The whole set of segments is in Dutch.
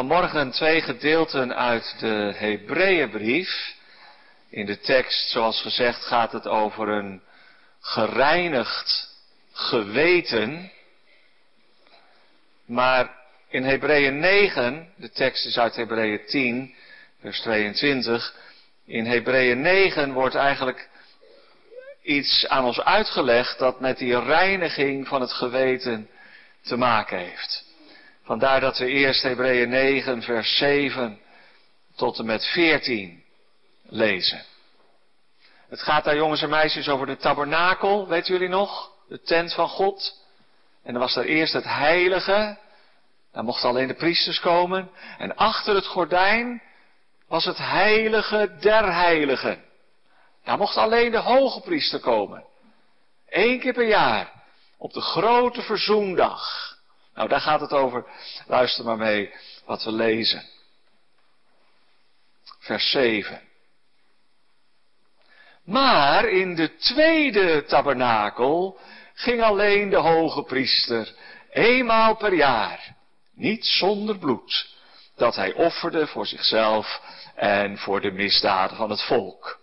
Vanmorgen twee gedeelten uit de Hebreeënbrief. In de tekst, zoals gezegd, gaat het over een gereinigd geweten. Maar in Hebreeën 9, de tekst is uit Hebreeën 10, vers 22. In Hebreeën 9 wordt eigenlijk iets aan ons uitgelegd dat met die reiniging van het geweten te maken heeft. Vandaar dat we eerst Hebreeën 9, vers 7 tot en met 14 lezen. Het gaat daar jongens en meisjes over de tabernakel, weten jullie nog? De tent van God. En dan was er eerst het heilige. Daar mochten alleen de priesters komen. En achter het gordijn was het heilige der heiligen. Daar mocht alleen de hoge priester komen. Eén keer per jaar. Op de grote verzoendag. Nou, daar gaat het over. Luister maar mee wat we lezen. Vers 7. Maar in de tweede tabernakel ging alleen de hoge priester eenmaal per jaar, niet zonder bloed, dat hij offerde voor zichzelf en voor de misdaden van het volk.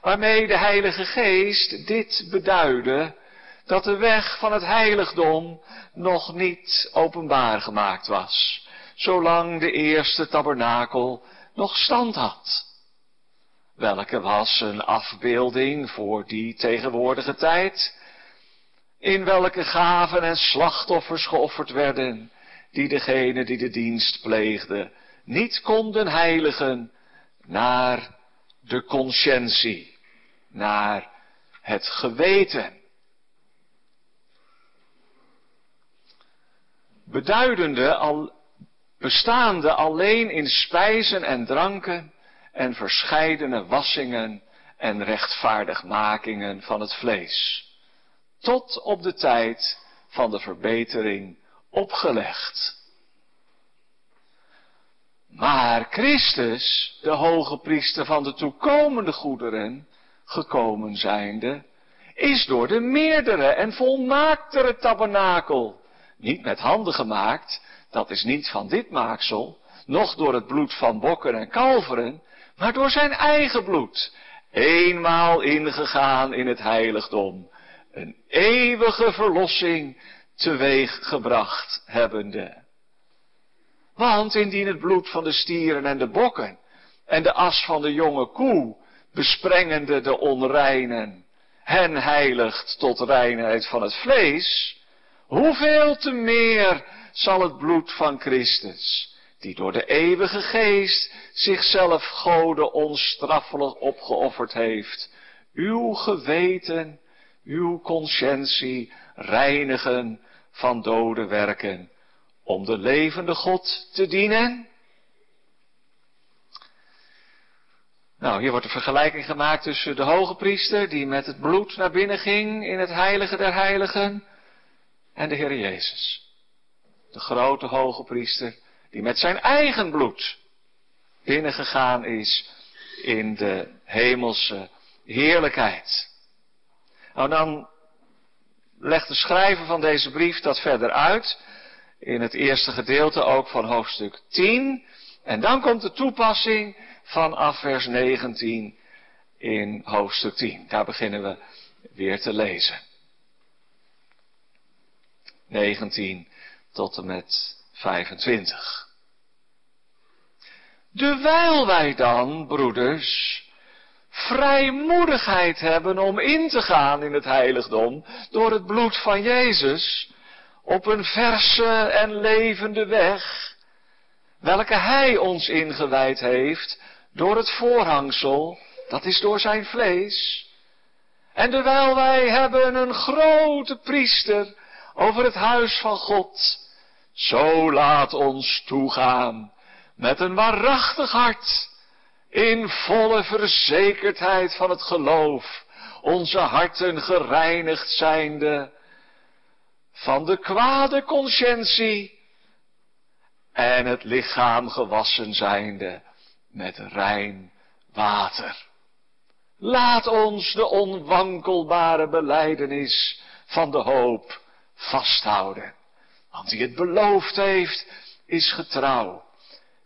Waarmee de Heilige Geest dit beduidde, dat de weg van het heiligdom nog niet openbaar gemaakt was, zolang de eerste tabernakel nog stand had welke was een afbeelding voor die tegenwoordige tijd, in welke gaven en slachtoffers geofferd werden, die degene die de dienst pleegde niet konden heiligen naar de conscientie, naar het geweten. Beduidende al, bestaande alleen in spijzen en dranken, en verscheidene wassingen en rechtvaardigmakingen van het vlees. Tot op de tijd van de verbetering opgelegd. Maar Christus, de hoge priester van de toekomende goederen, gekomen zijnde, is door de meerdere en volmaaktere tabernakel, niet met handen gemaakt, dat is niet van dit maaksel, noch door het bloed van bokken en kalveren, maar door zijn eigen bloed, eenmaal ingegaan in het heiligdom, een eeuwige verlossing teweeggebracht hebbende. Want indien het bloed van de stieren en de bokken en de as van de jonge koe, besprengende de onreinen, hen heiligt tot reinheid van het vlees, hoeveel te meer zal het bloed van Christus, die door de eeuwige geest zichzelf Gode onstraffelijk opgeofferd heeft, uw geweten, uw conscientie reinigen van dode werken, om de levende God te dienen? Nou, hier wordt een vergelijking gemaakt tussen de hoge priester, die met het bloed naar binnen ging in het heilige der heiligen, en de Heer Jezus. De grote hoge priester, die met zijn eigen bloed binnengegaan is in de hemelse heerlijkheid. Nou, dan legt de schrijver van deze brief dat verder uit, in het eerste gedeelte ook van hoofdstuk 10. En dan komt de toepassing vanaf vers 19 in hoofdstuk 10. Daar beginnen we weer te lezen. 19 tot en met 25. Dewijl wij dan, broeders, vrijmoedigheid hebben om in te gaan in het heiligdom door het bloed van Jezus op een verse en levende weg, welke Hij ons ingewijd heeft door het voorhangsel, dat is door zijn vlees. En terwijl wij hebben een grote priester over het huis van God, zo laat ons toegaan met een waarachtig hart, in volle verzekerdheid van het geloof, onze harten gereinigd zijnde van de kwade conscientie en het lichaam gewassen zijnde met rein water. Laat ons de onwankelbare beleidenis van de hoop vasthouden. Want die het beloofd heeft, is getrouw.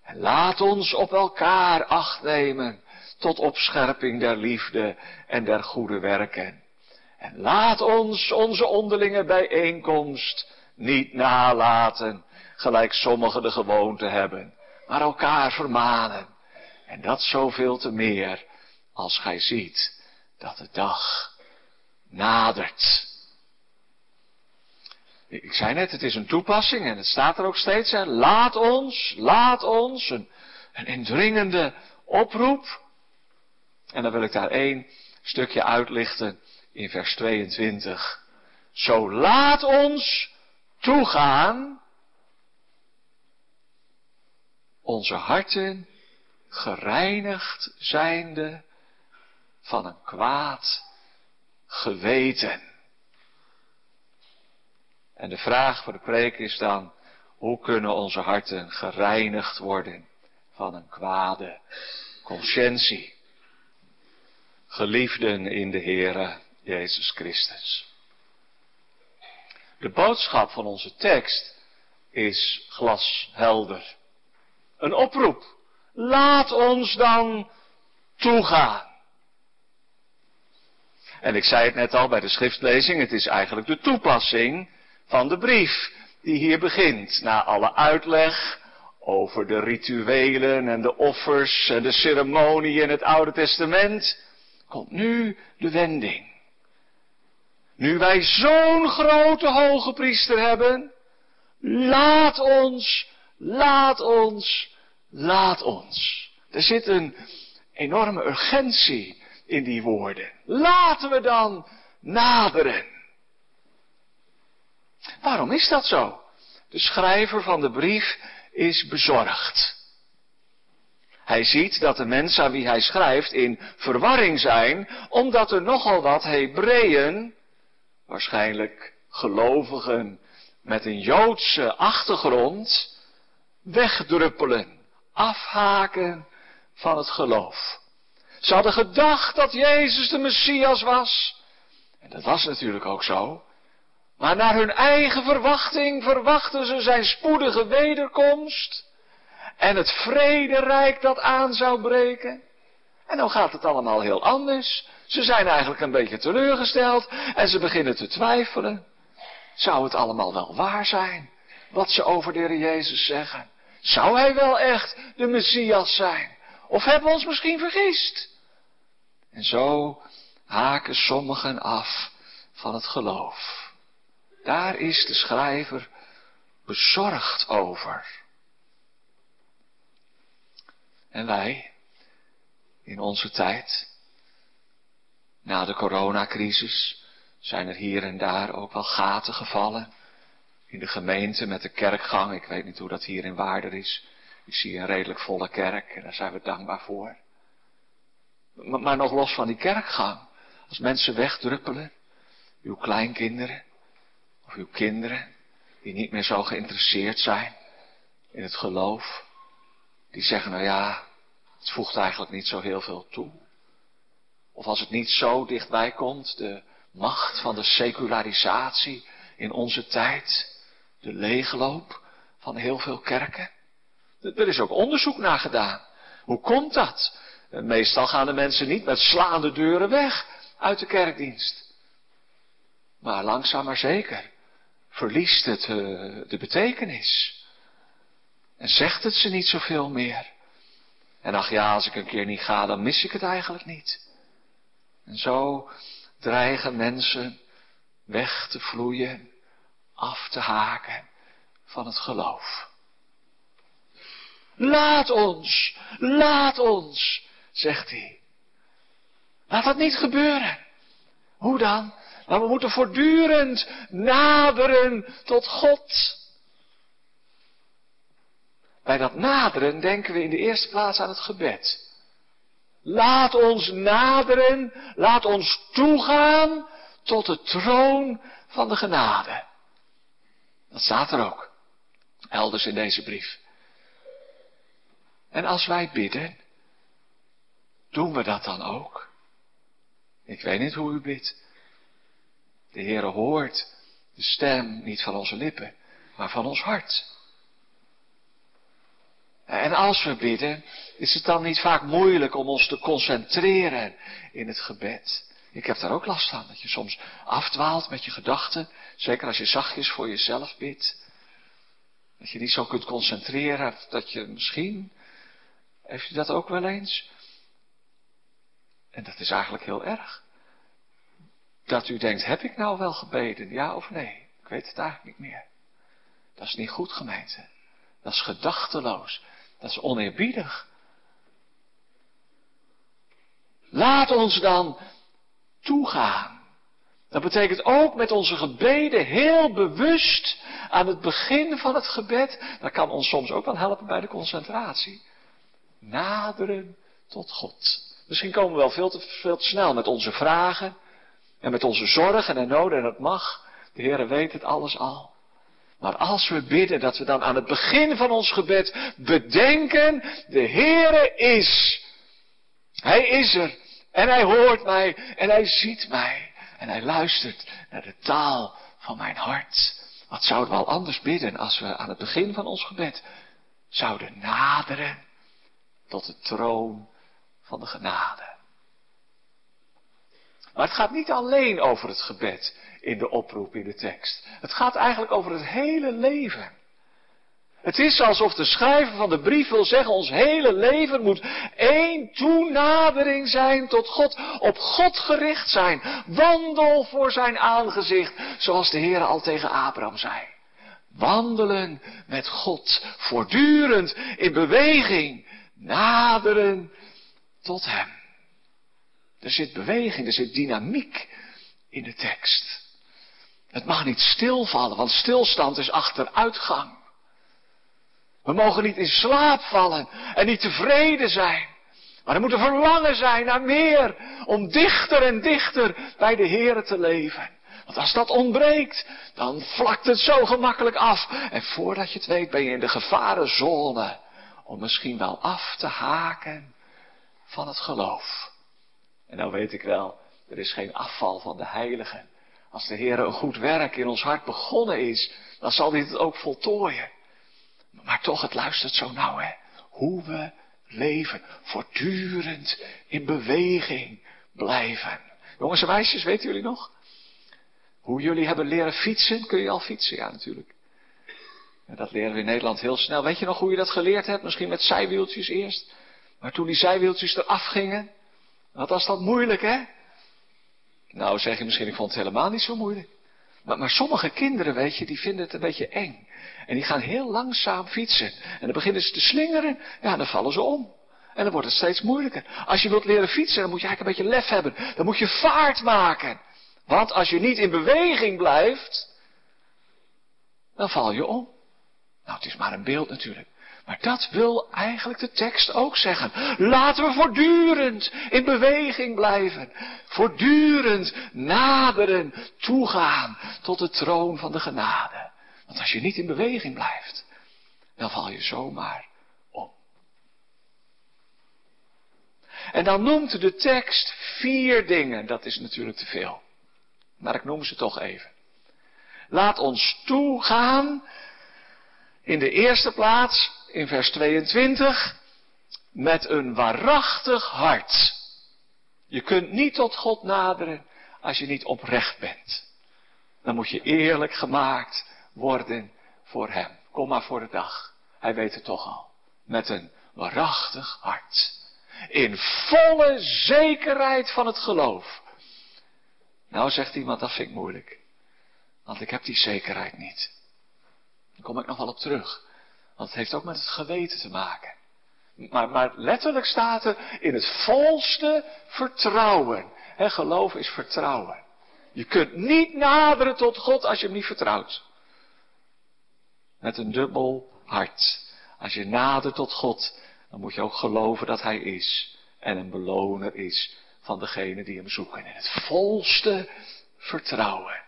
En laat ons op elkaar acht nemen tot opscherping der liefde en der goede werken. En laat ons onze onderlinge bijeenkomst niet nalaten, gelijk sommigen de gewoonte hebben, maar elkaar vermanen. En dat zoveel te meer als gij ziet dat de dag nadert. Ik zei net, het is een toepassing en het staat er ook steeds. Hè. Laat ons, laat ons, een, een indringende oproep. En dan wil ik daar één stukje uitlichten in vers 22. Zo laat ons toegaan onze harten gereinigd zijnde van een kwaad geweten. En de vraag voor de preek is dan, hoe kunnen onze harten gereinigd worden van een kwade conscientie? Geliefden in de Heere Jezus Christus. De boodschap van onze tekst is glashelder. Een oproep. Laat ons dan toegaan. En ik zei het net al bij de schriftlezing, het is eigenlijk de toepassing van de brief die hier begint. Na alle uitleg over de rituelen en de offers en de ceremonie in het Oude Testament, komt nu de wending. Nu wij zo'n grote hoge priester hebben, laat ons, laat ons, laat ons. Er zit een enorme urgentie in die woorden. Laten we dan naderen. Waarom is dat zo? De schrijver van de brief is bezorgd. Hij ziet dat de mensen aan wie hij schrijft in verwarring zijn, omdat er nogal wat Hebreeën, waarschijnlijk gelovigen met een Joodse achtergrond, wegdruppelen, afhaken van het geloof. Ze hadden gedacht dat Jezus de Messias was. En dat was natuurlijk ook zo. Maar naar hun eigen verwachting verwachten ze zijn spoedige wederkomst. En het vrederijk dat aan zou breken. En dan gaat het allemaal heel anders. Ze zijn eigenlijk een beetje teleurgesteld en ze beginnen te twijfelen. Zou het allemaal wel waar zijn? Wat ze over de Heer Jezus zeggen? Zou hij wel echt de Messias zijn? Of hebben we ons misschien vergist? En zo haken sommigen af van het geloof. Daar is de schrijver bezorgd over. En wij, in onze tijd, na de coronacrisis, zijn er hier en daar ook wel gaten gevallen. In de gemeente met de kerkgang. Ik weet niet hoe dat hier in Waarder is. Ik zie een redelijk volle kerk en daar zijn we dankbaar voor. Maar, maar nog los van die kerkgang. Als mensen wegdruppelen, uw kleinkinderen uw kinderen, die niet meer zo geïnteresseerd zijn in het geloof, die zeggen, nou ja, het voegt eigenlijk niet zo heel veel toe. Of als het niet zo dichtbij komt, de macht van de secularisatie in onze tijd, de leegloop van heel veel kerken. Er is ook onderzoek naar gedaan. Hoe komt dat? Meestal gaan de mensen niet met slaande deuren weg uit de kerkdienst. Maar langzaam maar zeker verliest het uh, de betekenis. En zegt het ze niet zoveel meer. En ach ja, als ik een keer niet ga, dan mis ik het eigenlijk niet. En zo dreigen mensen weg te vloeien, af te haken van het geloof. Laat ons, laat ons, zegt hij. Laat dat niet gebeuren. Hoe dan? Maar we moeten voortdurend naderen tot God. Bij dat naderen denken we in de eerste plaats aan het gebed. Laat ons naderen, laat ons toegaan tot de troon van de genade. Dat staat er ook, elders in deze brief. En als wij bidden, doen we dat dan ook? Ik weet niet hoe u bidt. De Heere hoort de stem niet van onze lippen, maar van ons hart. En als we bidden, is het dan niet vaak moeilijk om ons te concentreren in het gebed. Ik heb daar ook last van, dat je soms afdwaalt met je gedachten. Zeker als je zachtjes voor jezelf bidt. Dat je niet zo kunt concentreren, dat je misschien, heeft u dat ook wel eens? En dat is eigenlijk heel erg. Dat u denkt, heb ik nou wel gebeden, ja of nee? Ik weet het eigenlijk niet meer. Dat is niet goed gemeente. Dat is gedachteloos. Dat is oneerbiedig. Laat ons dan toegaan. Dat betekent ook met onze gebeden heel bewust aan het begin van het gebed. Dat kan ons soms ook wel helpen bij de concentratie. Naderen tot God. Misschien komen we wel veel te, veel te snel met onze vragen. En met onze zorgen en noden en het mag. De Heere weet het alles al. Maar als we bidden dat we dan aan het begin van ons gebed bedenken, de Heere is. Hij is er. En hij hoort mij. En hij ziet mij. En hij luistert naar de taal van mijn hart. Wat zouden we al anders bidden als we aan het begin van ons gebed zouden naderen tot de troon van de genade. Maar het gaat niet alleen over het gebed in de oproep in de tekst. Het gaat eigenlijk over het hele leven. Het is alsof de schrijver van de brief wil zeggen, ons hele leven moet één toenadering zijn tot God, op God gericht zijn. Wandel voor zijn aangezicht, zoals de Heer al tegen Abraham zei. Wandelen met God, voortdurend in beweging, naderen tot Hem. Er zit beweging, er zit dynamiek in de tekst. Het mag niet stilvallen, want stilstand is achteruitgang. We mogen niet in slaap vallen en niet tevreden zijn. Maar er moet een verlangen zijn naar meer, om dichter en dichter bij de Heer te leven. Want als dat ontbreekt, dan vlakt het zo gemakkelijk af. En voordat je het weet ben je in de gevarenzone om misschien wel af te haken van het geloof. En nou weet ik wel, er is geen afval van de heiligen. Als de Heer een goed werk in ons hart begonnen is, dan zal hij het ook voltooien. Maar toch, het luistert zo nauw, hè. Hoe we leven, voortdurend in beweging blijven. Jongens en meisjes, weten jullie nog? Hoe jullie hebben leren fietsen? Kun je al fietsen? Ja, natuurlijk. dat leren we in Nederland heel snel. Weet je nog hoe je dat geleerd hebt? Misschien met zijwieltjes eerst. Maar toen die zijwieltjes eraf gingen, wat was dat moeilijk, hè? Nou, zeg je misschien, ik vond het helemaal niet zo moeilijk. Maar, maar sommige kinderen, weet je, die vinden het een beetje eng. En die gaan heel langzaam fietsen. En dan beginnen ze te slingeren. Ja, dan vallen ze om. En dan wordt het steeds moeilijker. Als je wilt leren fietsen, dan moet je eigenlijk een beetje lef hebben. Dan moet je vaart maken. Want als je niet in beweging blijft, dan val je om. Nou, het is maar een beeld natuurlijk. Maar dat wil eigenlijk de tekst ook zeggen. Laten we voortdurend in beweging blijven. Voortdurend naderen, toegaan tot de troon van de genade. Want als je niet in beweging blijft, dan val je zomaar om. En dan noemt de tekst vier dingen. Dat is natuurlijk te veel. Maar ik noem ze toch even. Laat ons toegaan in de eerste plaats in vers 22 met een waarachtig hart. Je kunt niet tot God naderen als je niet oprecht bent. Dan moet je eerlijk gemaakt worden voor Hem. Kom maar voor de dag. Hij weet het toch al. Met een waarachtig hart. In volle zekerheid van het geloof. Nou zegt iemand, dat vind ik moeilijk. Want ik heb die zekerheid niet. Daar kom ik nog wel op terug. Want het heeft ook met het geweten te maken. Maar, maar letterlijk staat er in het volste vertrouwen. He, geloof is vertrouwen. Je kunt niet naderen tot God als je hem niet vertrouwt. Met een dubbel hart. Als je nadert tot God, dan moet je ook geloven dat Hij is. En een beloner is van degene die hem zoeken. In het volste vertrouwen.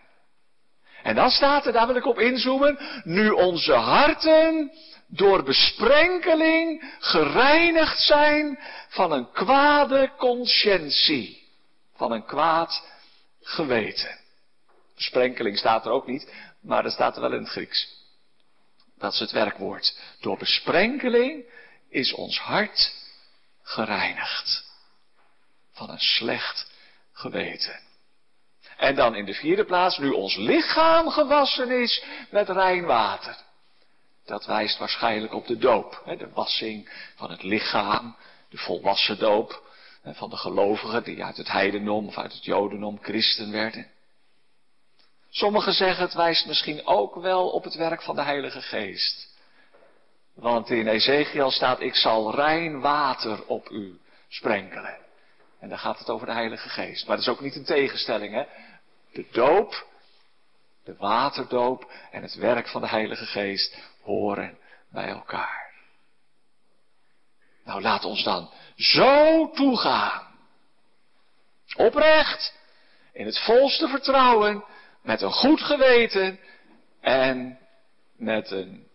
En dan staat er, daar wil ik op inzoomen, nu onze harten door besprenkeling gereinigd zijn van een kwade conscientie. Van een kwaad geweten. Besprenkeling staat er ook niet, maar dat staat er wel in het Grieks. Dat is het werkwoord. Door besprenkeling is ons hart gereinigd van een slecht geweten. En dan in de vierde plaats, nu ons lichaam gewassen is met rein water. Dat wijst waarschijnlijk op de doop, de wassing van het lichaam, de volwassen doop van de gelovigen die uit het heidendom of uit het jodendom christen werden. Sommigen zeggen het wijst misschien ook wel op het werk van de Heilige Geest. Want in Ezekiel staat, ik zal rein water op u sprenkelen. En dan gaat het over de Heilige Geest. Maar dat is ook niet een tegenstelling, hè. De doop, de waterdoop en het werk van de Heilige Geest horen bij elkaar. Nou, laat ons dan zo toegaan. Oprecht, in het volste vertrouwen, met een goed geweten en met een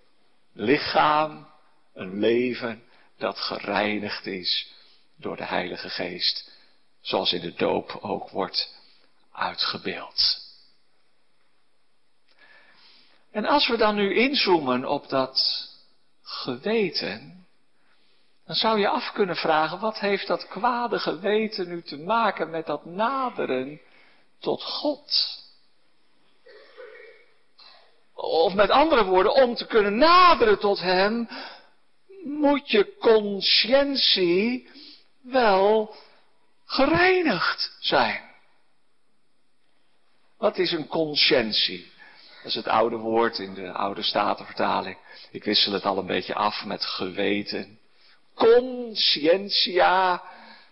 lichaam, een leven dat gereinigd is door de Heilige Geest, zoals in de doop ook wordt uitgebeeld. En als we dan nu inzoomen op dat geweten, dan zou je af kunnen vragen, wat heeft dat kwade geweten nu te maken met dat naderen tot God? Of met andere woorden, om te kunnen naderen tot Hem, moet je conscientie wel gereinigd zijn. Wat is een conscientie? Dat is het oude woord in de oude statenvertaling. Ik wissel het al een beetje af met geweten. Conscientia,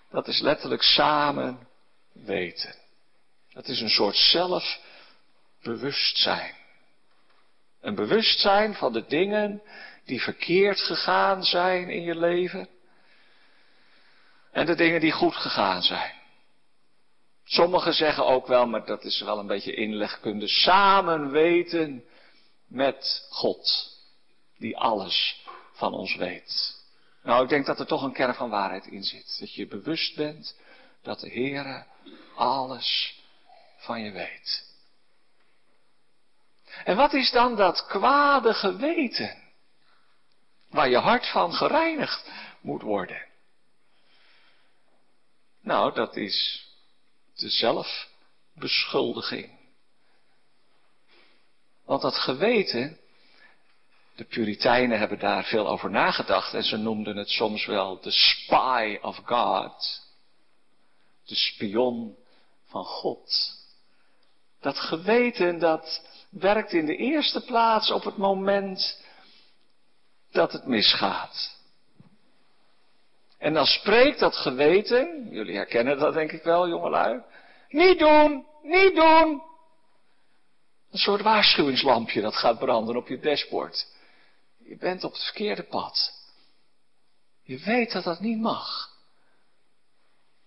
dat is letterlijk samen weten. Dat is een soort zelfbewustzijn. Een bewustzijn van de dingen die verkeerd gegaan zijn in je leven. En de dingen die goed gegaan zijn. Sommigen zeggen ook wel, maar dat is wel een beetje inlegkunde, samen weten met God, die alles van ons weet. Nou, ik denk dat er toch een kern van waarheid in zit. Dat je bewust bent dat de Heere alles van je weet. En wat is dan dat kwade geweten? Waar je hart van gereinigd moet worden. Nou, dat is de zelfbeschuldiging. Want dat geweten, de Puritijnen hebben daar veel over nagedacht en ze noemden het soms wel de spy of God. De spion van God. Dat geweten dat werkt in de eerste plaats op het moment dat het misgaat. En dan spreekt dat geweten, jullie herkennen dat denk ik wel, jongelui. Niet doen, niet doen. Een soort waarschuwingslampje dat gaat branden op je dashboard. Je bent op het verkeerde pad. Je weet dat dat niet mag.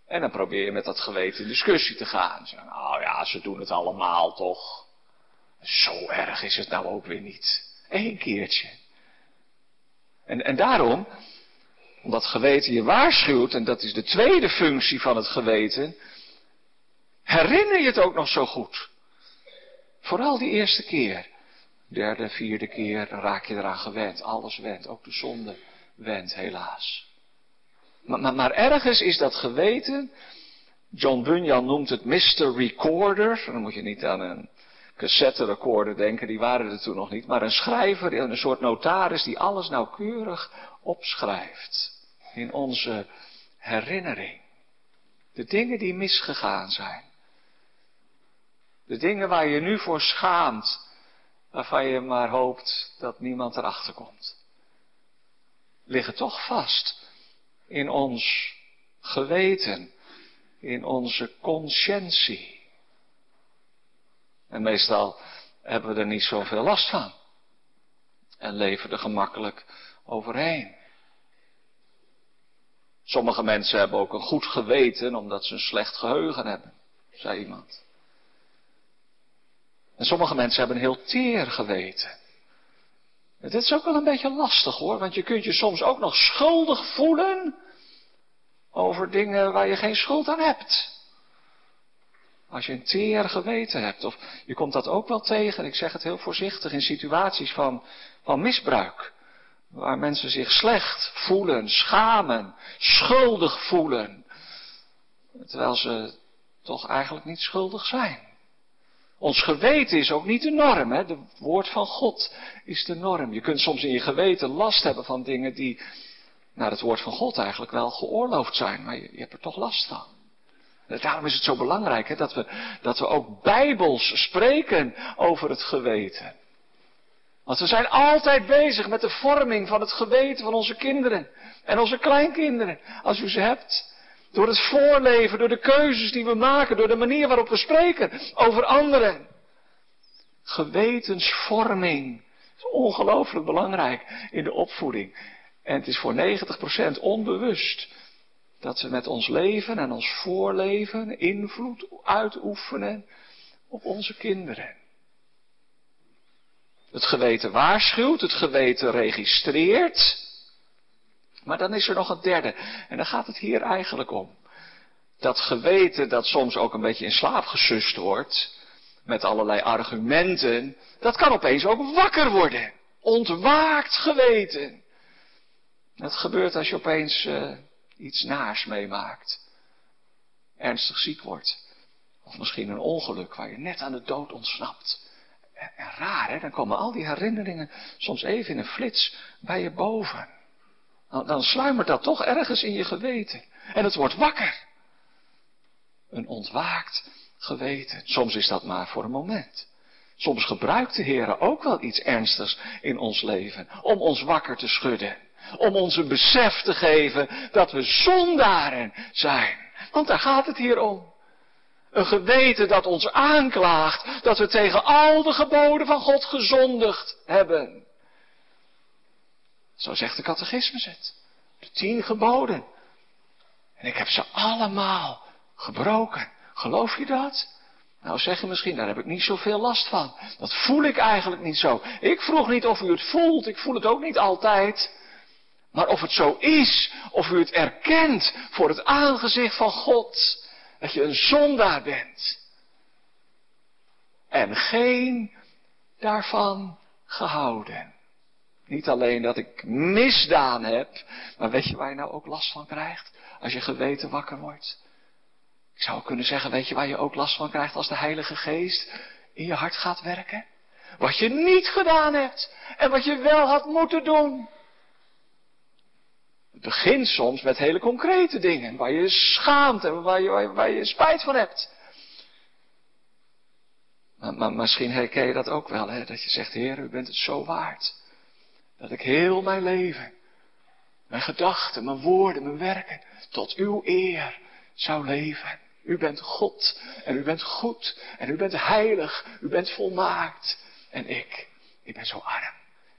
En dan probeer je met dat geweten in discussie te gaan. Zeg, nou ja, ze doen het allemaal toch. Zo erg is het nou ook weer niet. Eén keertje. En, en daarom, omdat geweten je waarschuwt, en dat is de tweede functie van het geweten, herinner je het ook nog zo goed. Vooral die eerste keer. Derde, vierde keer raak je eraan gewend. Alles went, ook de zonde went helaas. Maar ergens is dat geweten, John Bunyan noemt het Mr. Recorder, dan moet je niet aan een cassette recorder denken, die waren er toen nog niet, maar een schrijver, een soort notaris die alles nauwkeurig opschrijft in onze herinnering. De dingen die misgegaan zijn. De dingen waar je nu voor schaamt, waarvan je maar hoopt dat niemand erachter komt. Liggen toch vast in ons geweten, in onze conscientie. En meestal hebben we er niet zoveel last van. En leven er gemakkelijk overheen. Sommige mensen hebben ook een goed geweten omdat ze een slecht geheugen hebben, zei iemand. En sommige mensen hebben een heel teer geweten. En dit is ook wel een beetje lastig hoor, want je kunt je soms ook nog schuldig voelen over dingen waar je geen schuld aan hebt. Als je een teer geweten hebt. Of je komt dat ook wel tegen, ik zeg het heel voorzichtig, in situaties van, van misbruik. Waar mensen zich slecht voelen, schamen, schuldig voelen. Terwijl ze toch eigenlijk niet schuldig zijn. Ons geweten is ook niet de norm, hè? De woord van God is de norm. Je kunt soms in je geweten last hebben van dingen die, naar het woord van God eigenlijk wel geoorloofd zijn, maar je, je hebt er toch last van. Daarom is het zo belangrijk hè, dat, we, dat we ook bijbels spreken over het geweten. Want we zijn altijd bezig met de vorming van het geweten van onze kinderen en onze kleinkinderen, als u ze hebt. Door het voorleven, door de keuzes die we maken, door de manier waarop we spreken over anderen. Gewetensvorming is ongelooflijk belangrijk in de opvoeding. En het is voor 90% onbewust dat we met ons leven en ons voorleven invloed uitoefenen op onze kinderen. Het geweten waarschuwt, het geweten registreert. Maar dan is er nog een derde. En daar gaat het hier eigenlijk om. Dat geweten dat soms ook een beetje in slaap gesust wordt. Met allerlei argumenten. Dat kan opeens ook wakker worden. Ontwaakt geweten. Dat gebeurt als je opeens uh, iets naars meemaakt. Ernstig ziek wordt. Of misschien een ongeluk waar je net aan de dood ontsnapt. En, raar hè, dan komen al die herinneringen soms even in een flits bij je boven. Dan, dan sluimert dat toch ergens in je geweten. En het wordt wakker. Een ontwaakt geweten. Soms is dat maar voor een moment. Soms gebruikt de Heer ook wel iets ernstigs in ons leven om ons wakker te schudden. Om ons een besef te geven dat we zondaren zijn. Want daar gaat het hier om. Een geweten dat ons aanklaagt dat we tegen al de geboden van God gezondigd hebben. Zo zegt de catechismus het. De tien geboden. En ik heb ze allemaal gebroken. Geloof je dat? Nou zeg je misschien, daar heb ik niet zoveel last van. Dat voel ik eigenlijk niet zo. Ik vroeg niet of u het voelt, ik voel het ook niet altijd. Maar of het zo is, of u het erkent voor het aangezicht van God, dat je een zondaar bent. En geen daarvan gehouden. Niet alleen dat ik misdaan heb, maar weet je waar je nou ook last van krijgt? Als je geweten wakker wordt. Ik zou kunnen zeggen, weet je waar je ook last van krijgt als de Heilige Geest in je hart gaat werken? Wat je niet gedaan hebt en wat je wel had moeten doen. Begint soms met hele concrete dingen, waar je schaamt en waar je, waar je spijt van hebt. Maar, maar, misschien herken je dat ook wel, hè? dat je zegt, Heer, u bent het zo waard. Dat ik heel mijn leven, mijn gedachten, mijn woorden, mijn werken, tot uw eer zou leven. U bent God en u bent goed en u bent heilig, u bent volmaakt. En ik, ik ben zo arm.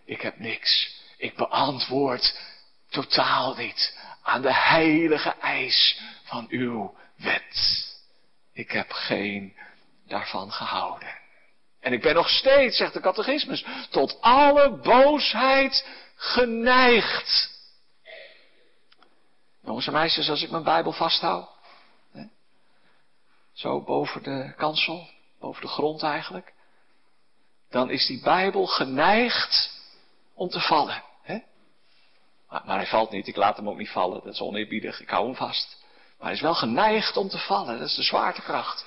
Ik heb niks. Ik beantwoord totaal niet aan de heilige eis van uw wet. Ik heb geen daarvan gehouden. En ik ben nog steeds, zegt de catechismus, tot alle boosheid geneigd. Jongens en meisjes, als ik mijn Bijbel vasthoud, hè, zo boven de kansel, boven de grond eigenlijk, dan is die Bijbel geneigd om te vallen. Maar hij valt niet, ik laat hem ook niet vallen, dat is oneerbiedig, ik hou hem vast. Maar hij is wel geneigd om te vallen, dat is de zwaartekracht.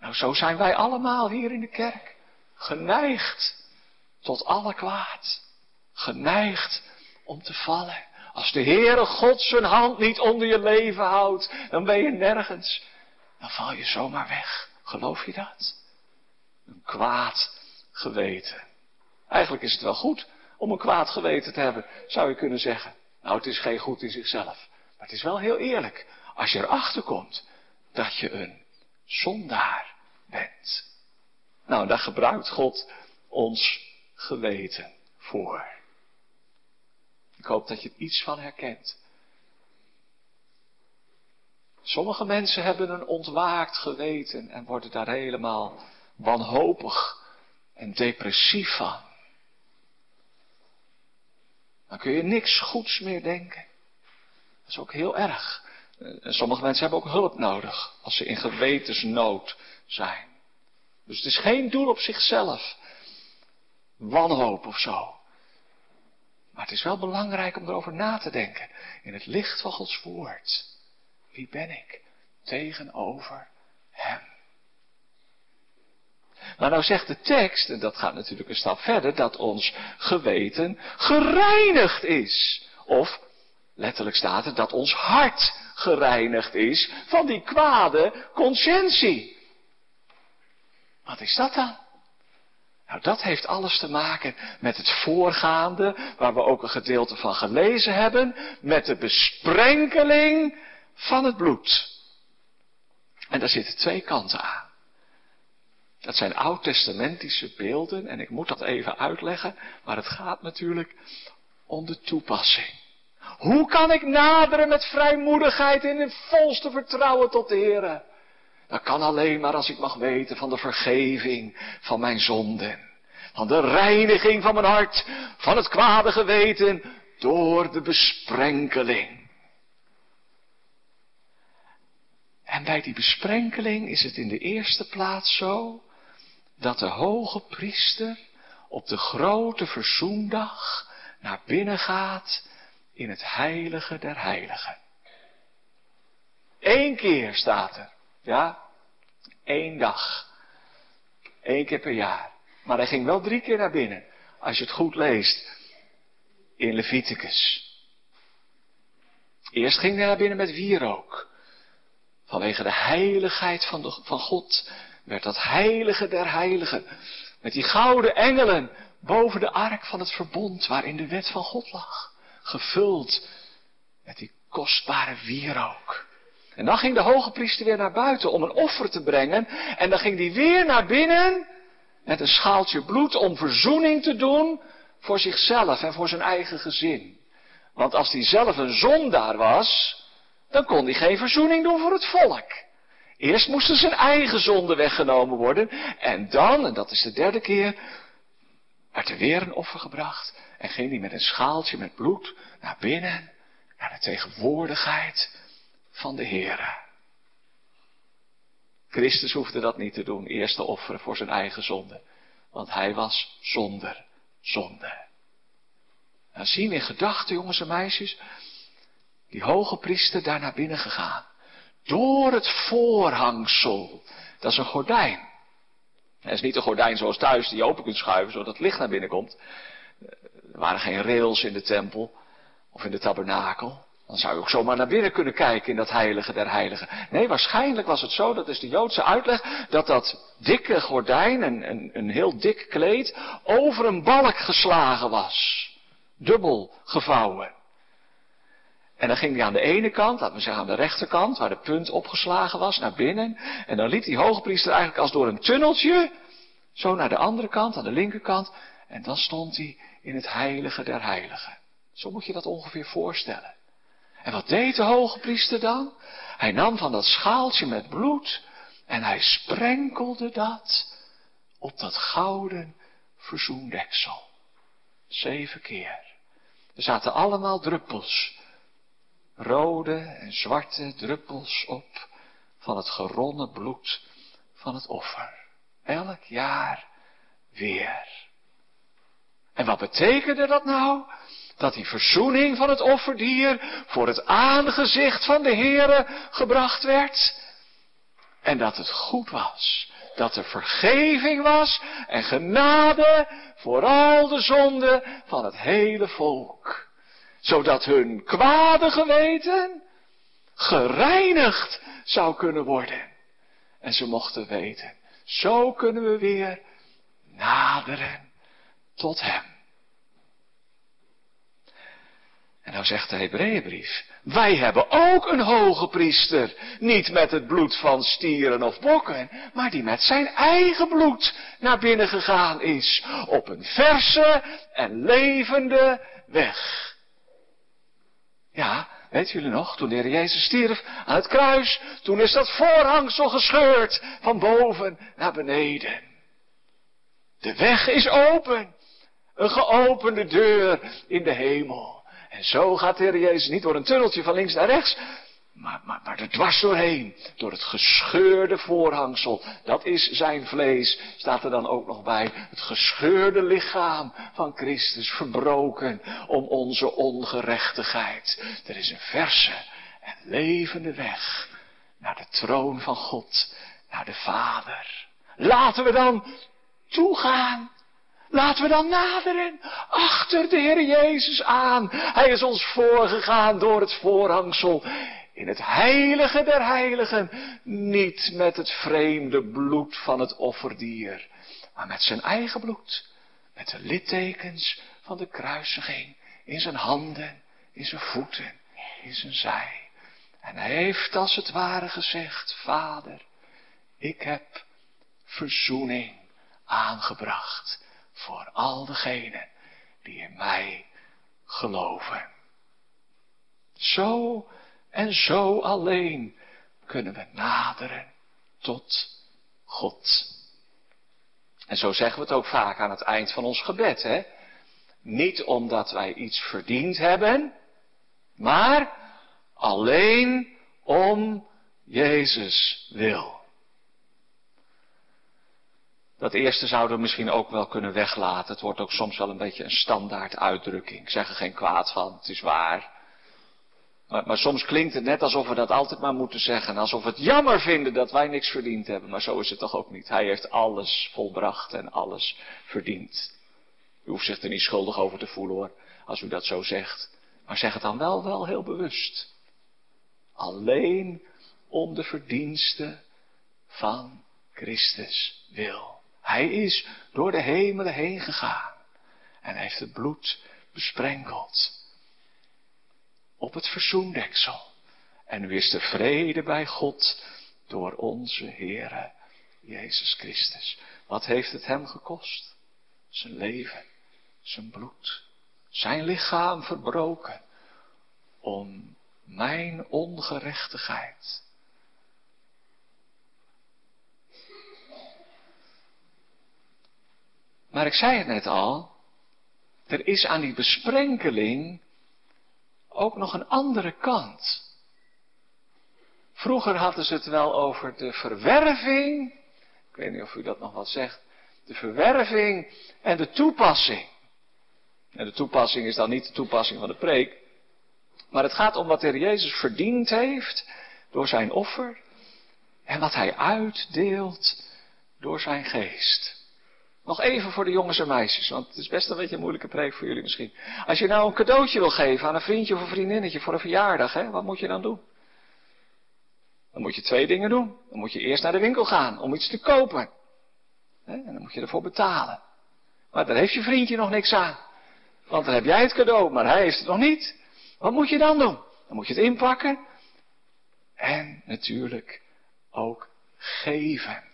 Nou, zo zijn wij allemaal hier in de kerk. Geneigd tot alle kwaad. Geneigd om te vallen. Als de Heere God zijn hand niet onder je leven houdt, dan ben je nergens. Dan val je zomaar weg. Geloof je dat? Een kwaad geweten. Eigenlijk is het wel goed om een kwaad geweten te hebben, zou je kunnen zeggen. Nou, het is geen goed in zichzelf. Maar het is wel heel eerlijk. Als je erachter komt dat je een zondaar bent. Nou, daar gebruikt God ons geweten voor. Ik hoop dat je er iets van herkent. Sommige mensen hebben een ontwaakt geweten en worden daar helemaal wanhopig en depressief van. Dan kun je niks goeds meer denken. Dat is ook heel erg. En sommige mensen hebben ook hulp nodig als ze in gewetensnood zijn. Dus het is geen doel op zichzelf. Wanhoop of zo. Maar het is wel belangrijk om erover na te denken. In het licht van Gods woord. Wie ben ik tegenover Hem? Maar nou zegt de tekst, en dat gaat natuurlijk een stap verder, dat ons geweten gereinigd is. Of, letterlijk staat er, dat ons hart gereinigd is van die kwade conscientie. Wat is dat dan? Nou, dat heeft alles te maken met het voorgaande, waar we ook een gedeelte van gelezen hebben, met de besprenkeling van het bloed. En daar zitten twee kanten aan. Dat zijn oud-testamentische beelden en ik moet dat even uitleggen, maar het gaat natuurlijk om de toepassing. Hoe kan ik naderen met vrijmoedigheid en in volste vertrouwen tot de Heer? Dat kan alleen maar als ik mag weten van de vergeving van mijn zonden. Van de reiniging van mijn hart, van het kwade geweten, door de besprenkeling. En bij die besprenkeling is het in de eerste plaats zo dat de hoge priester op de grote verzoendag naar binnen gaat in het heilige der heiligen. Eén keer staat er, ja, één dag. Eén keer per jaar. Maar hij ging wel drie keer naar binnen, als je het goed leest in Leviticus. Eerst ging hij naar binnen met wierook. Vanwege de heiligheid van, de, van God werd dat heilige der heiligen. Met die gouden engelen boven de ark van het verbond waarin de wet van God lag. Gevuld met die kostbare wierook. En dan ging de hoge priester weer naar buiten om een offer te brengen. En dan ging hij weer naar binnen met een schaaltje bloed om verzoening te doen voor zichzelf en voor zijn eigen gezin. Want als hij zelf een zondaar was, dan kon hij geen verzoening doen voor het volk. Eerst moesten zijn eigen zonden weggenomen worden. En dan, en dat is de derde keer, werd er weer een offer gebracht. En ging hij met een schaaltje met bloed naar binnen, naar de tegenwoordigheid van de Heer. Christus hoefde dat niet te doen, eerst te offeren voor zijn eigen zonde. Want hij was zonder zonde. Dan zien we in gedachten, jongens en meisjes, die hoge priester daar naar binnen gegaan. Door het voorhangsel. Dat is een gordijn. Het is niet een gordijn zoals thuis die je open kunt schuiven zodat het licht naar binnen komt. Er waren geen rails in de tempel of in de tabernakel. Dan zou je ook zomaar naar binnen kunnen kijken in dat heilige der heiligen. Nee, waarschijnlijk was het zo, dat is de Joodse uitleg, dat dat dikke gordijn, een, een, een heel dik kleed, over een balk geslagen was. Dubbel gevouwen. En dan ging hij aan de ene kant, laten we zeggen aan de rechterkant, waar de punt opgeslagen was, naar binnen. En dan liep die hogepriester eigenlijk als door een tunneltje, zo naar de andere kant, aan de linkerkant. En dan stond hij in het heilige der heiligen. Zo moet je dat ongeveer voorstellen. En wat deed de hogepriester dan? Hij nam van dat schaaltje met bloed en hij sprenkelde dat op dat gouden verzoendeksel. Zeven keer. Er zaten allemaal druppels rode en zwarte druppels op van het geronnen bloed van het offer. Elk jaar weer. En wat betekende dat nou? Dat die verzoening van het offerdier voor het aangezicht van de Heere gebracht werd. En dat het goed was. Dat er vergeving was en genade voor al de zonden van het hele volk zodat hun kwade geweten gereinigd zou kunnen worden. En ze mochten weten, zo kunnen we weer naderen tot Hem. En nou zegt de Hebreeënbrief, wij hebben ook een hoge priester, niet met het bloed van stieren of bokken, maar die met zijn eigen bloed naar binnen gegaan is, op een verse en levende weg. Ja, weet jullie nog, toen de Heer Jezus stierf aan het kruis, toen is dat voorhangsel gescheurd van boven naar beneden. De weg is open. Een geopende deur in de hemel. En zo gaat de Heer Jezus niet door een tunneltje van links naar rechts, maar, maar, er dwars doorheen, door het gescheurde voorhangsel, dat is zijn vlees, staat er dan ook nog bij, het gescheurde lichaam van Christus, verbroken om onze ongerechtigheid. Er is een verse en levende weg naar de troon van God, naar de Vader. Laten we dan toegaan. Laten we dan naderen, achter de Heer Jezus aan. Hij is ons voorgegaan door het voorhangsel in het heilige der heiligen, niet met het vreemde bloed van het offerdier, maar met zijn eigen bloed, met de littekens van de kruisiging in zijn handen, in zijn voeten, in zijn zij. En hij heeft als het ware gezegd, Vader, ik heb verzoening aangebracht voor al degenen die in mij geloven. Zo en zo alleen kunnen we naderen tot God. En zo zeggen we het ook vaak aan het eind van ons gebed, hè? Niet omdat wij iets verdiend hebben, maar alleen om Jezus wil. Dat eerste zouden we misschien ook wel kunnen weglaten. Het wordt ook soms wel een beetje een standaard uitdrukking. Ik zeg er geen kwaad van, het is waar. Maar, soms klinkt het net alsof we dat altijd maar moeten zeggen. Alsof we het jammer vinden dat wij niks verdiend hebben. Maar zo is het toch ook niet. Hij heeft alles volbracht en alles verdiend. U hoeft zich er niet schuldig over te voelen hoor, als u dat zo zegt. Maar zeg het dan wel, wel heel bewust. Alleen om de verdiensten van Christus wil. Hij is door de hemelen heen gegaan en heeft het bloed besprenkeld op het verzoendeksel. En is de vrede bij God door onze Heere Jezus Christus. Wat heeft het hem gekost? Zijn leven, zijn bloed, zijn lichaam verbroken om mijn ongerechtigheid. Maar ik zei het net al, er is aan die besprenkeling ook nog een andere kant. Vroeger hadden ze het wel over de verwerving. Ik weet niet of u dat nog wat zegt. De verwerving en de toepassing. En de toepassing is dan niet de toepassing van de preek. Maar het gaat om wat de Jezus verdiend heeft door zijn offer. En wat hij uitdeelt door zijn geest. Nog even voor de jongens en meisjes, want het is best een beetje een moeilijke preek voor jullie misschien. Als je nou een cadeautje wil geven aan een vriendje of een vriendinnetje voor een verjaardag, hè, wat moet je dan doen? Dan moet je twee dingen doen. Dan moet je eerst naar de winkel gaan om iets te kopen. Hè, en dan moet je ervoor betalen. Maar daar heeft je vriendje nog niks aan. Want dan heb jij het cadeau, maar hij heeft het nog niet. Wat moet je dan doen? Dan moet je het inpakken. En natuurlijk ook geven.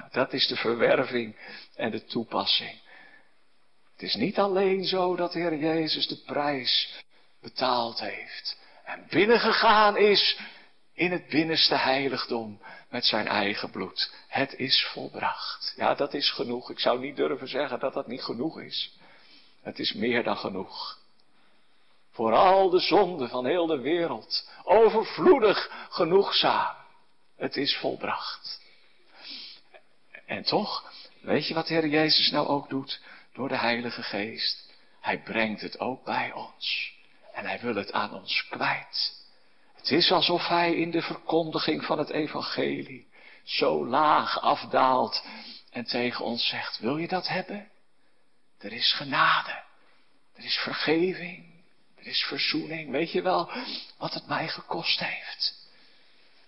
Nou, dat is de verwerving en de toepassing. Het is niet alleen zo dat de Heer Jezus de prijs betaald heeft en binnengegaan is in het binnenste heiligdom met zijn eigen bloed. Het is volbracht. Ja, dat is genoeg. Ik zou niet durven zeggen dat dat niet genoeg is. Het is meer dan genoeg. Voor al de zonden van heel de wereld. Overvloedig genoegzaam. Het is volbracht. En toch, weet je wat de Heer Jezus nou ook doet? Door de Heilige Geest. Hij brengt het ook bij ons. En hij wil het aan ons kwijt. Het is alsof hij in de verkondiging van het evangelie zo laag afdaalt en tegen ons zegt, wil je dat hebben? Er is genade. Er is vergeving. Er is verzoening. Weet je wel wat het mij gekost heeft?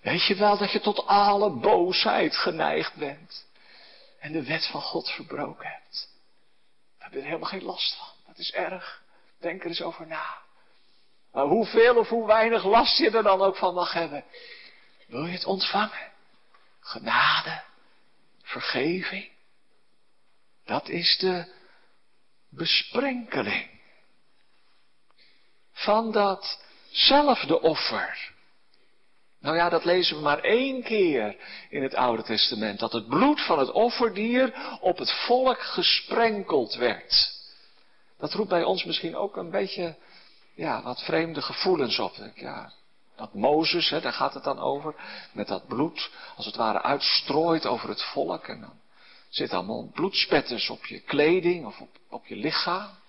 Weet je wel dat je tot alle boosheid geneigd bent? En de wet van God verbroken hebt. Daar heb je er helemaal geen last van. Dat is erg. Denk er eens over na. Maar hoeveel of hoe weinig last je er dan ook van mag hebben. Wil je het ontvangen? Genade, vergeving. Dat is de besprenkeling van datzelfde offer. Nou ja, dat lezen we maar één keer in het Oude Testament. Dat het bloed van het offerdier op het volk gesprenkeld werd. Dat roept bij ons misschien ook een beetje, ja, wat vreemde gevoelens op. Ja, Dat Mozes, hè, daar gaat het dan over, met dat bloed, als het ware uitstrooit over het volk. En dan zitten allemaal bloedspetters op je kleding of op, op je lichaam.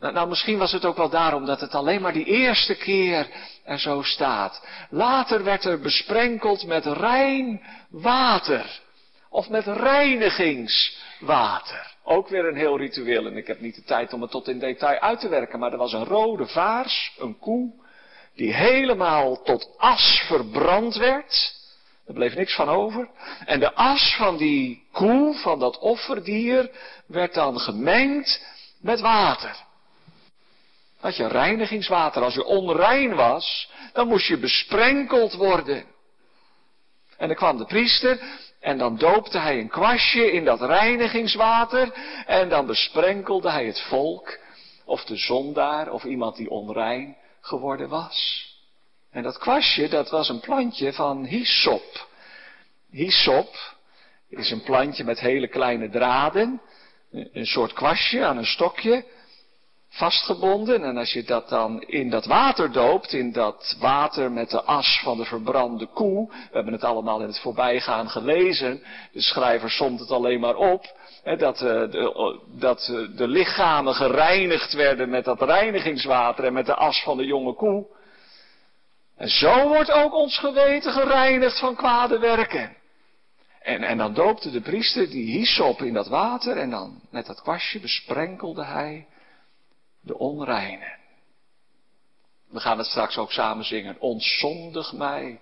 Nou, nou, misschien was het ook wel daarom dat het alleen maar die eerste keer er zo staat. Later werd er besprenkeld met rein water. Of met reinigingswater. Ook weer een heel ritueel en ik heb niet de tijd om het tot in detail uit te werken. Maar er was een rode vaars, een koe, die helemaal tot as verbrand werd. Er bleef niks van over. En de as van die koe, van dat offerdier, werd dan gemengd met water. Had je reinigingswater. Als je onrein was, dan moest je besprenkeld worden. En dan kwam de priester en dan doopte hij een kwastje in dat reinigingswater en dan besprenkelde hij het volk of de zondaar of iemand die onrein geworden was. En dat kwastje, dat was een plantje van hyssop. Hyssop is een plantje met hele kleine draden, een soort kwastje aan een stokje vastgebonden. En als je dat dan in dat water doopt, in dat water met de as van de verbrande koe. We hebben het allemaal in het voorbijgaan gelezen. De schrijver somt het alleen maar op. Hè, dat, uh, de, dat uh, de lichamen gereinigd werden met dat reinigingswater en met de as van de jonge koe. En zo wordt ook ons geweten gereinigd van kwade werken. En, en dan doopte de priester die hyssop in dat water en dan met dat kwastje besprenkelde hij de onreine. We gaan het straks ook samen zingen. Ontzondig mij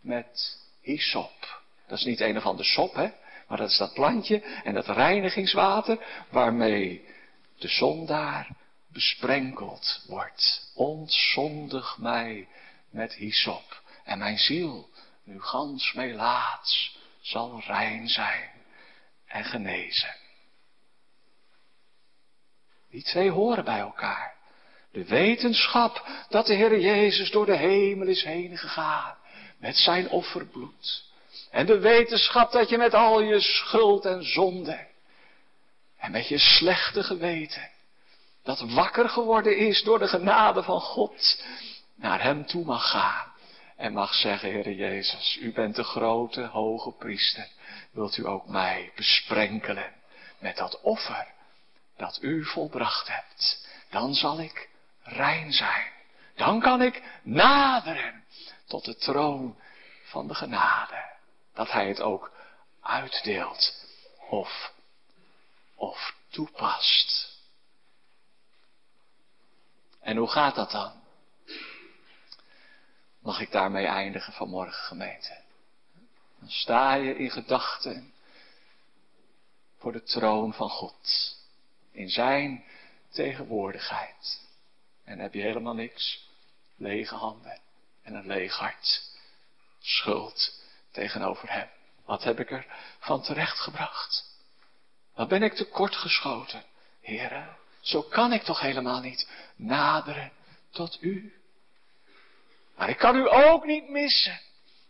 met hyssop. Dat is niet een of ander sop, hè? Maar dat is dat plantje en dat reinigingswater waarmee de zondaar besprenkeld wordt. Ontzondig mij met hyssop. En mijn ziel, nu gans laats, zal rein zijn en genezen. Die twee horen bij elkaar. De wetenschap dat de Heer Jezus door de hemel is heen gegaan met zijn offerbloed. En de wetenschap dat je met al je schuld en zonde en met je slechte geweten, dat wakker geworden is door de genade van God, naar Hem toe mag gaan. En mag zeggen, Heer Jezus, U bent de grote, hoge priester. Wilt U ook mij besprenkelen met dat offer dat u volbracht hebt, dan zal ik rein zijn. Dan kan ik naderen tot de troon van de genade. Dat hij het ook uitdeelt of, of toepast. En hoe gaat dat dan? Mag ik daarmee eindigen vanmorgen gemeente? Dan sta je in gedachten voor de troon van God in zijn tegenwoordigheid. En heb je helemaal niks. Lege handen en een leeg hart. Schuld tegenover hem. Wat heb ik er van terechtgebracht? Wat ben ik tekort geschoten? Heren, zo kan ik toch helemaal niet naderen tot u. Maar ik kan u ook niet missen.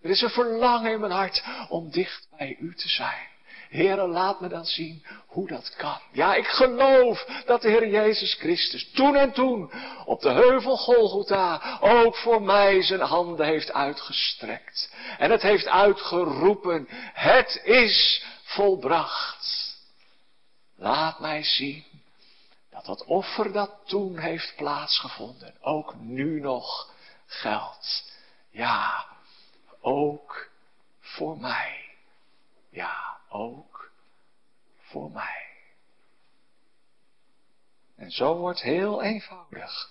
Er is een verlangen in mijn hart om dicht bij u te zijn. Heere, laat me dan zien hoe dat kan. Ja, ik geloof dat de Heer Jezus Christus toen en toen op de heuvel Golgotha ook voor mij zijn handen heeft uitgestrekt. En het heeft uitgeroepen, het is volbracht. Laat mij zien dat dat offer dat toen heeft plaatsgevonden ook nu nog geldt. Ja, ook voor mij. Ja, ook voor mij. En zo wordt heel eenvoudig,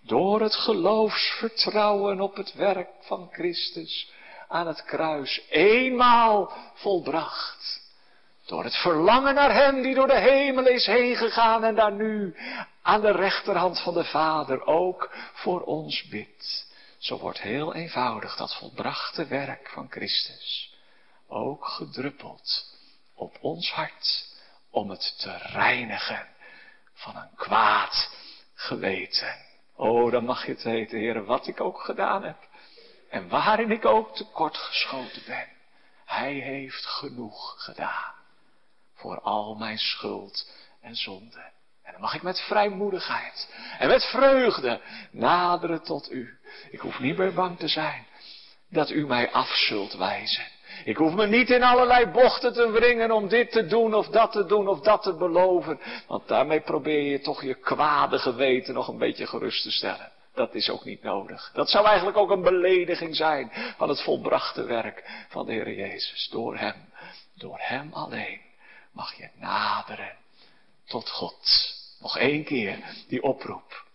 door het geloofsvertrouwen op het werk van Christus aan het kruis, eenmaal volbracht. Door het verlangen naar Hem die door de hemel is heen gegaan en daar nu aan de rechterhand van de Vader ook voor ons bidt. Zo wordt heel eenvoudig dat volbrachte werk van Christus ook gedruppeld op ons hart om het te reinigen van een kwaad geweten. Oh, dan mag je het weten, heren, wat ik ook gedaan heb. En waarin ik ook tekort geschoten ben. Hij heeft genoeg gedaan. Voor al mijn schuld en zonde. En dan mag ik met vrijmoedigheid en met vreugde naderen tot u. Ik hoef niet meer bang te zijn dat u mij af zult wijzen. Ik hoef me niet in allerlei bochten te wringen om dit te doen of dat te doen of dat te beloven. Want daarmee probeer je toch je kwade geweten nog een beetje gerust te stellen. Dat is ook niet nodig. Dat zou eigenlijk ook een belediging zijn van het volbrachte werk van de Heer Jezus. Door Hem, door Hem alleen mag je naderen tot God. Nog één keer die oproep.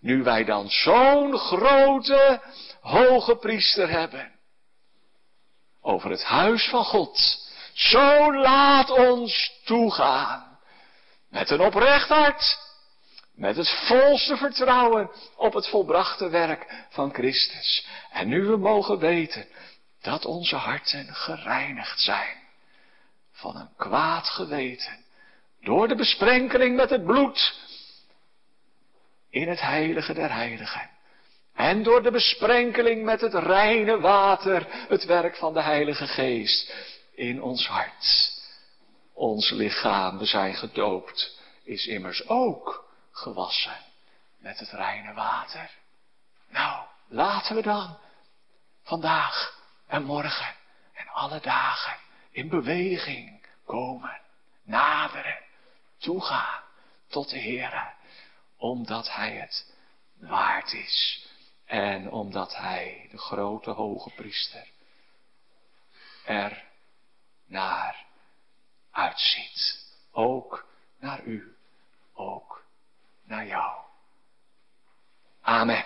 Nu wij dan zo'n grote hoge priester hebben. Over het huis van God. Zo laat ons toegaan. Met een oprecht hart. Met het volste vertrouwen op het volbrachte werk van Christus. En nu we mogen weten dat onze harten gereinigd zijn van een kwaad geweten. Door de besprenkeling met het bloed in het heilige der heiligen. En door de besprenkeling met het reine water, het werk van de Heilige Geest in ons hart. Ons lichaam, we zijn gedoopt, is immers ook gewassen met het reine water. Nou, laten we dan vandaag en morgen en alle dagen in beweging komen, naderen, toegaan tot de Heer, omdat Hij het waard is en omdat Hij, de grote hoge priester, er naar uitziet. Ook naar u, ook naar jou. Amen.